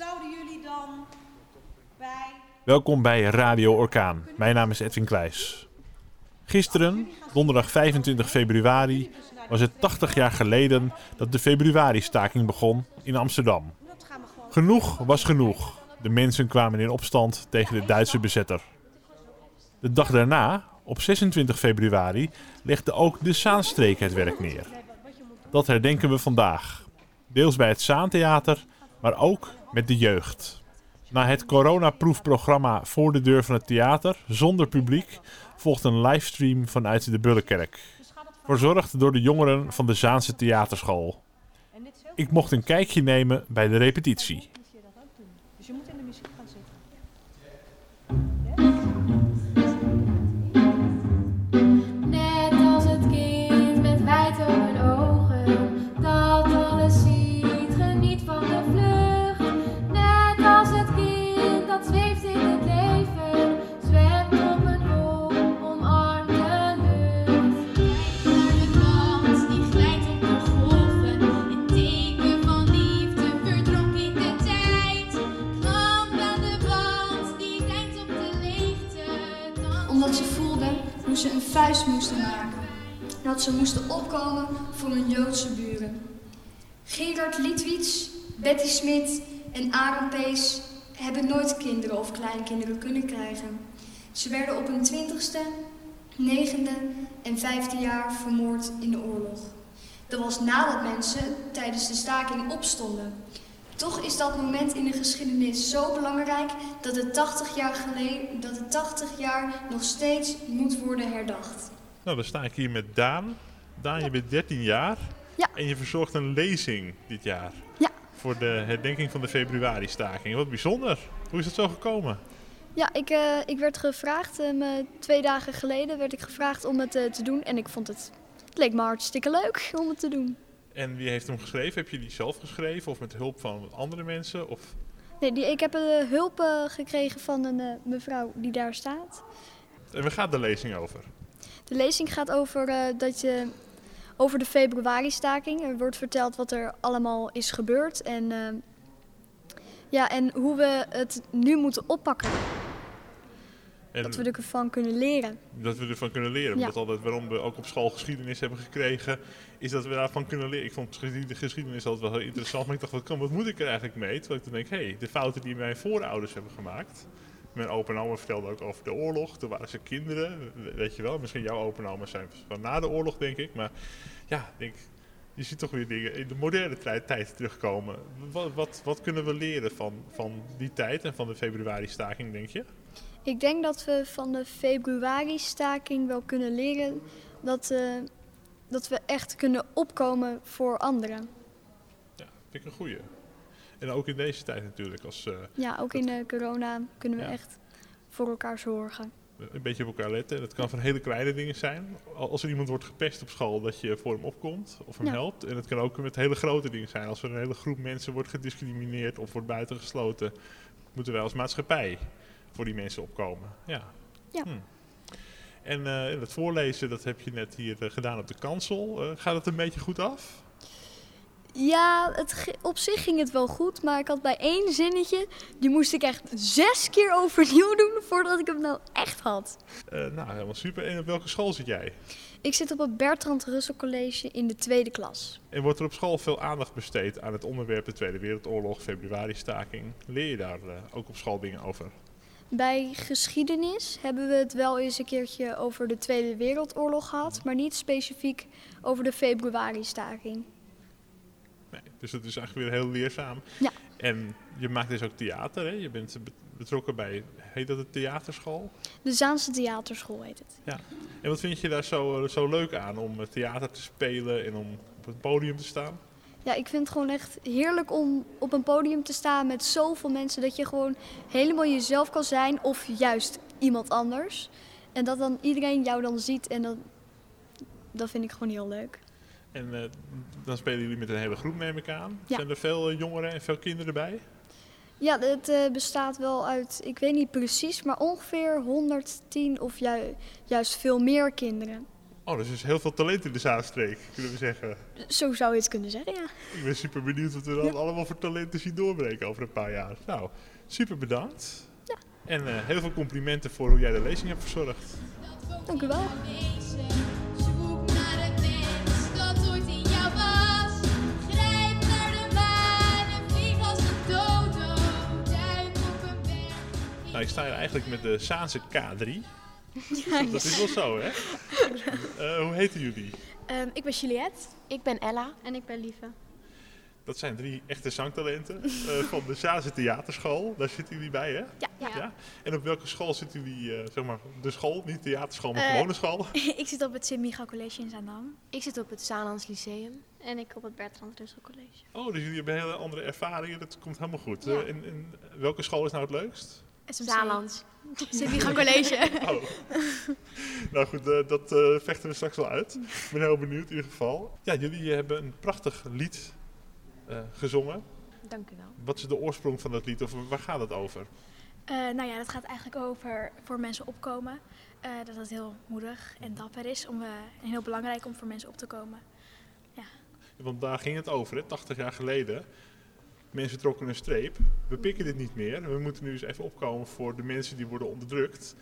zouden jullie dan bij... Welkom bij Radio Orkaan. Mijn naam is Edwin Kleijs. Gisteren, donderdag 25 februari, was het 80 jaar geleden dat de februari-staking begon in Amsterdam. Genoeg was genoeg. De mensen kwamen in opstand tegen de Duitse bezetter. De dag daarna, op 26 februari, legde ook de Zaanstreek het werk neer. Dat herdenken we vandaag. Deels bij het Zaantheater, maar ook met de jeugd. Na het coronaproefprogramma voor de deur van het theater, zonder publiek, volgt een livestream vanuit de Bullenkerk. Verzorgd door de jongeren van de Zaanse Theaterschool. Ik mocht een kijkje nemen bij de repetitie. Omdat ze voelden hoe ze een vuist moesten maken. Dat ze moesten opkomen voor hun Joodse buren. Gerard Litwits, Betty Smit en Aaron Pees hebben nooit kinderen of kleinkinderen kunnen krijgen. Ze werden op hun twintigste, negende en vijfde jaar vermoord in de oorlog. Dat was nadat mensen tijdens de staking opstonden. Toch is dat moment in de geschiedenis zo belangrijk dat het 80 jaar geleden, dat het 80 jaar nog steeds moet worden herdacht. Nou, dan sta ik hier met Daan. Daan, je bent 13 jaar. Ja. En je verzorgt een lezing dit jaar. Ja. Voor de herdenking van de februari-staking. Wat bijzonder. Hoe is het zo gekomen? Ja, ik, eh, ik werd gevraagd, eh, twee dagen geleden werd ik gevraagd om het eh, te doen. En ik vond het, het leek me hartstikke leuk om het te doen. En wie heeft hem geschreven? Heb je die zelf geschreven of met hulp van andere mensen? Of... Nee, die, ik heb eh, hulp eh, gekregen van een eh, mevrouw die daar staat. En waar gaat de lezing over? De lezing gaat over, dat je, over de februari-staking. Er wordt verteld wat er allemaal is gebeurd en, ja, en hoe we het nu moeten oppakken. En Dat we ervan kunnen leren. dat we ervan kunnen leren. Ja. Omdat altijd waarom we ook op school geschiedenis hebben gekregen, is dat we daarvan kunnen leren. Ik vond geschied- geschiedenis altijd wel heel interessant, maar ik dacht, wat, kan, wat moet ik er eigenlijk mee? Terwijl ik dan denk, hé, hey, de fouten die mijn voorouders hebben gemaakt. Mijn opa en oma vertelden ook over de oorlog. Toen waren ze kinderen, we- weet je wel. Misschien jouw opa en oma zijn van na de oorlog, denk ik. Maar ja, denk, je ziet toch weer dingen in de moderne tijd, tijd terugkomen. Wat, wat, wat kunnen we leren van, van die tijd en van de februari-staking, denk je? Ik denk dat we van de februari-staking wel kunnen leren dat, eh, dat we echt kunnen opkomen voor anderen. Ja, vind ik een goeie. En ook in deze tijd natuurlijk, als eh, Ja, ook in de corona kunnen we Ja. echt voor elkaar zorgen. een beetje op elkaar letten. Dat kan van hele kleine dingen zijn. Al- Als er iemand wordt gepest op school, dat je voor hem opkomt of hem Ja. helpt. En het kan ook met hele grote dingen zijn. Als er een hele groep mensen wordt gediscrimineerd of wordt buitengesloten, moeten wij als maatschappij voor die mensen opkomen. Ja. Ja. Hm. En eh, het voorlezen, dat heb je net hier eh, gedaan op de kansel. Eh, gaat het een beetje goed af? Ja, het, op zich ging het wel goed, maar ik had bij één zinnetje, die moest ik echt zes keer overnieuw doen voordat ik hem nou echt had. Nou, helemaal super. En op welke school zit jij? Ik zit op het Bertrand Russell College in de tweede klas. En wordt er op school veel aandacht besteed aan het onderwerp de Tweede Wereldoorlog, februari-staking? Leer je daar ook op school dingen over? Bij geschiedenis hebben we het wel eens een keertje over de Tweede Wereldoorlog gehad, maar niet specifiek over de februari-staking. Nee, dus dat is eigenlijk weer heel leerzaam. Ja. En je maakt dus ook theater, hè? Je bent be- betrokken bij, heet dat de theaterschool? De Zaanse Theaterschool heet het. En wat vind je daar zo, eh, zo leuk aan om eh, theater te spelen en om op het podium te staan? Ja, ik vind het gewoon echt heerlijk om op een podium te staan met zoveel mensen. Dat je gewoon helemaal jezelf kan zijn of juist iemand anders. En dat dan iedereen jou dan ziet en dat, dat vind ik gewoon heel leuk. En eh, dan spelen jullie met een hele groep, neem ik aan. Ja. Zijn er veel eh, jongeren en veel kinderen bij? Ja, het eh, bestaat wel uit, ik weet niet precies, maar ongeveer 110 of ju- juist veel meer kinderen. Oh, dus er is heel veel talent in de Zaanstreek, kunnen we zeggen. Zo zou je het kunnen zeggen, ja. Ik ben super benieuwd wat we dan allemaal voor talenten zien doorbreken over een paar jaar. Nou, super bedankt. Ja. En eh, heel veel complimenten voor hoe jij de lezing hebt verzorgd. Dank u wel. Nou, ik sta hier eigenlijk met de Zaanse K3. Dat is wel zo, hè? Eh, hoe heten jullie? Ehm, ik ben Juliette. Ik ben Ella. En ik ben Lieve. Dat zijn drie echte zangtalenten eh, van de Zaanse Theaterschool. Daar zitten jullie bij, hè? Ja. Ja. En op welke school zitten jullie, eh, zeg maar, de school, niet theaterschool, maar gewone school? ik zit op het Sint-Michael College in Zaandam. Ik zit op het Zaanlands Lyceum. En ik op het Bertrand Russell College. Oh, dus jullie hebben hele andere ervaringen. Dat komt helemaal goed. Ja. Eh, en, en welke school is nou het leukst? SMC. Zaanlands. Sint-Michael College. Oh. nou goed, eh, dat eh, vechten we straks wel uit. Ik ben heel benieuwd in ieder geval. Ja, jullie hebben een prachtig lied eh, gezongen. Dank u wel. Wat is de oorsprong van dat lied of waar gaat het over? Eh, nou ja, dat gaat eigenlijk over voor mensen opkomen. Eh, dat het heel moedig en dapper is om, eh, en heel belangrijk om voor mensen op te komen. Want daar ging het over, hè, 80 jaar geleden. Mensen trokken een streep. We pikken dit niet meer. We moeten nu eens even opkomen voor de mensen die worden onderdrukt.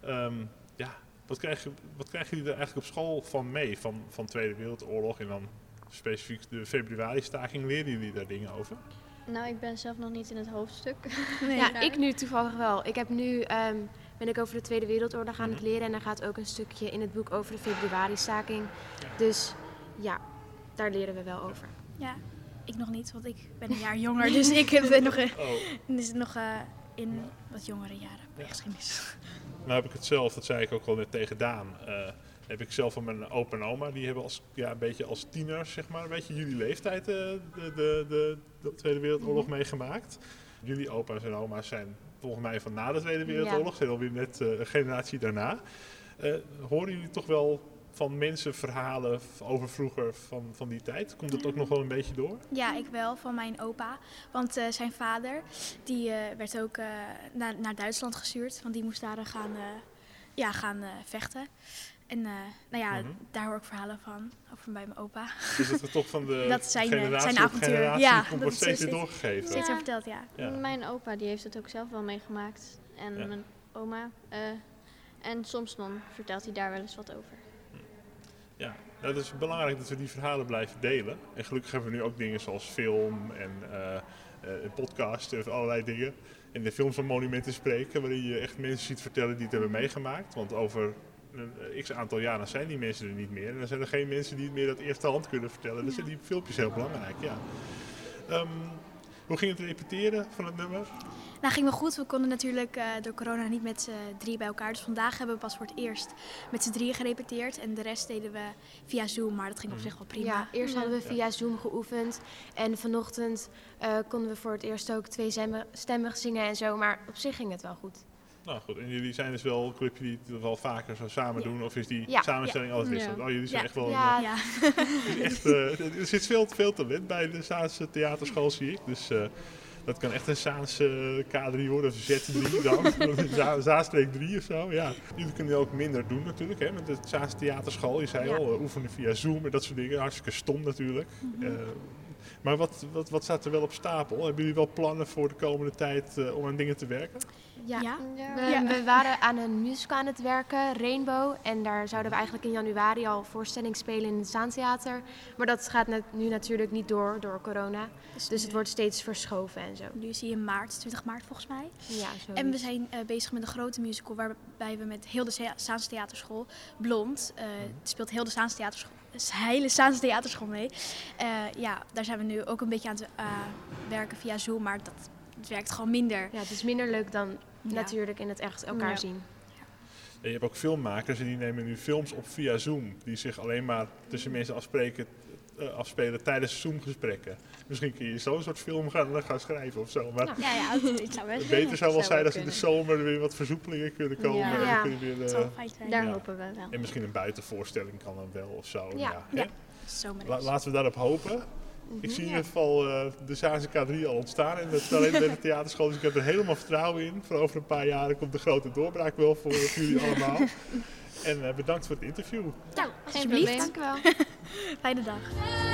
Ehm, ja, wat krijgen, wat krijgen jullie er eigenlijk op school van mee? Van, van Tweede Wereldoorlog en dan specifiek de februari-staking. Leren jullie daar dingen over? Nou, ik ben zelf nog niet in het hoofdstuk. ja, ik nu toevallig wel. Ik heb nu, ehm, ben ik over de Tweede Wereldoorlog aan het Mhm. leren. En er gaat ook een stukje in het boek over de februari-staking. Dus ja, daar leren we wel over. Ja, ik nog niet, want ik ben een jaar jonger. dus ik heb het nog, eh, Oh, dus nog eh, in wat jongere jaren bij geschiedenis. nou heb ik het zelf, dat zei ik ook al net tegen Daan. eh, heb ik zelf van mijn opa en oma, die hebben als, ja, een beetje als tieners, zeg maar, een beetje jullie leeftijd eh, de, de, de, de Tweede Wereldoorlog meegemaakt. Jullie opa's en oma's zijn volgens mij van na de Tweede Wereldoorlog, zijn alweer net eh, een generatie daarna. Eh, horen jullie toch wel van mensen verhalen over vroeger van, van die tijd? Komt dat ook nog wel een beetje door? Ja, ik wel, van mijn opa. Want eh, zijn vader, die eh, werd ook eh, naar, naar Duitsland gestuurd. Want die moest daar gaan, eh, ja, gaan eh, vechten. En eh, nou ja, Mhm. daar hoor ik verhalen van, over bij mijn opa. Dus dat we toch van de Dat zijn, generatie zijn avontuur. generatie Ja, komt dat wordt is steeds weer doorgegeven. Steeds Ja. verteld, ja. Ja. Mijn opa die heeft het ook zelf wel meegemaakt. En Ja. mijn oma. eh, en soms dan vertelt hij daar wel eens wat over. Ja, nou, het is belangrijk dat we die verhalen blijven delen. En gelukkig hebben we nu ook dingen zoals film en eh, podcast en allerlei dingen. En de films van monumenten spreken, waarin je echt mensen ziet vertellen die het hebben meegemaakt. Want over een eh, x aantal jaren zijn die mensen er niet meer. En dan zijn er geen mensen die het meer uit eerste hand kunnen vertellen. Dus zijn die filmpjes heel belangrijk, ja. Ehm, hoe ging het repeteren van het nummer? Nou, ging wel goed. We konden natuurlijk eh, door corona niet met z'n drie bij elkaar. Dus vandaag hebben we pas voor het eerst met z'n drieën gerepeteerd. En de rest deden we via Zoom, maar dat ging op zich wel prima. Ja, eerst hadden we via Zoom geoefend. En vanochtend eh, konden we voor het eerst ook twee stemmen, stemmig zingen en zo. Maar op zich ging het wel goed. Nou goed, en jullie zijn dus wel een clubje die het wel vaker zo samen Ja. doen? Of is die Ja. samenstelling altijd Ja. wisselend? Oh, jullie zijn Ja. echt wel... een, Ja, Ja, Het is echt, eh, er zit veel, veel talent bij de Zaanse theaterschool, zie ik. Dus eh, dat kan echt een Zaanse K3 worden, of Z3 dan. Za Zaanstreek 3 of zo, ja. Jullie kunnen ook minder doen natuurlijk, hè, met de Zaanse theaterschool. Je zei Ja. al, eh, oefenen via Zoom en dat soort dingen. Hartstikke stom natuurlijk. Eh, maar wat, wat, wat staat er wel op stapel? Hebben jullie wel plannen voor de komende tijd eh, om aan dingen te werken? ja. ja. We, Ja. we waren aan een musical aan het werken, Rainbow. En daar zouden we eigenlijk in januari al voorstelling spelen in het Zaantheater. Maar dat gaat net- nu natuurlijk niet door, door corona. Dus het nu- wordt steeds verschoven en zo. Nu is hij in maart, 20 maart volgens mij. Ja, zo. En we zijn eh, bezig met een grote musical waarbij we met heel de Zea- Zaanse Theaterschool, Blond, eh, het speelt heel de Zaanse Theaterschool, de hele Zaanse Theaterschool mee. Eh, ja, daar zijn we nu ook een beetje aan het eh, werken via Zoom, maar dat het werkt gewoon minder. Ja, het is minder leuk dan Ja. natuurlijk in het echt elkaar Ja. zien. En je hebt ook filmmakers en die nemen nu films op via Zoom. Die zich alleen maar tussen mensen afspreken, afspelen tijdens Zoom-gesprekken. Misschien kun je zo'n soort film gaan, gaan schrijven of zo. Maar Ja, ja, het, het zou best het beter zou wel zijn als in de zomer er weer wat versoepelingen kunnen komen. Ja. En, weer, eh. Daar Ja. hopen we wel. en misschien een buitenvoorstelling kan dan wel of zo. Ja. Ja. Zomer La- is. laten we daarop hopen. Ik zie in ieder geval eh, de Zaanse K3 al ontstaan in het talent bij de theaterschool. Dus ik heb er helemaal vertrouwen in. Voor over een paar jaren komt de grote doorbraak wel voor, voor jullie allemaal. En eh, bedankt voor het interview. Nou, Alsjeblieft. Dank u wel. Fijne dag.